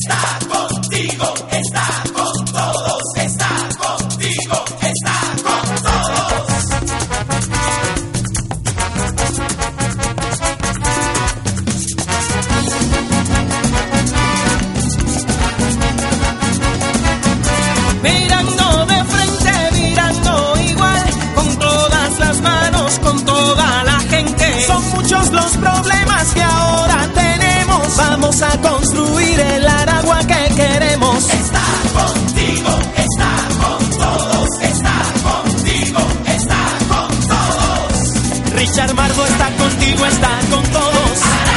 está contigo, está con todos, está contigo, está con todos. Mirando de frente, mirando igual, con todas las manos, con toda la gente. Son muchos los problemas que ahora Ricardo está contigo, está con todos.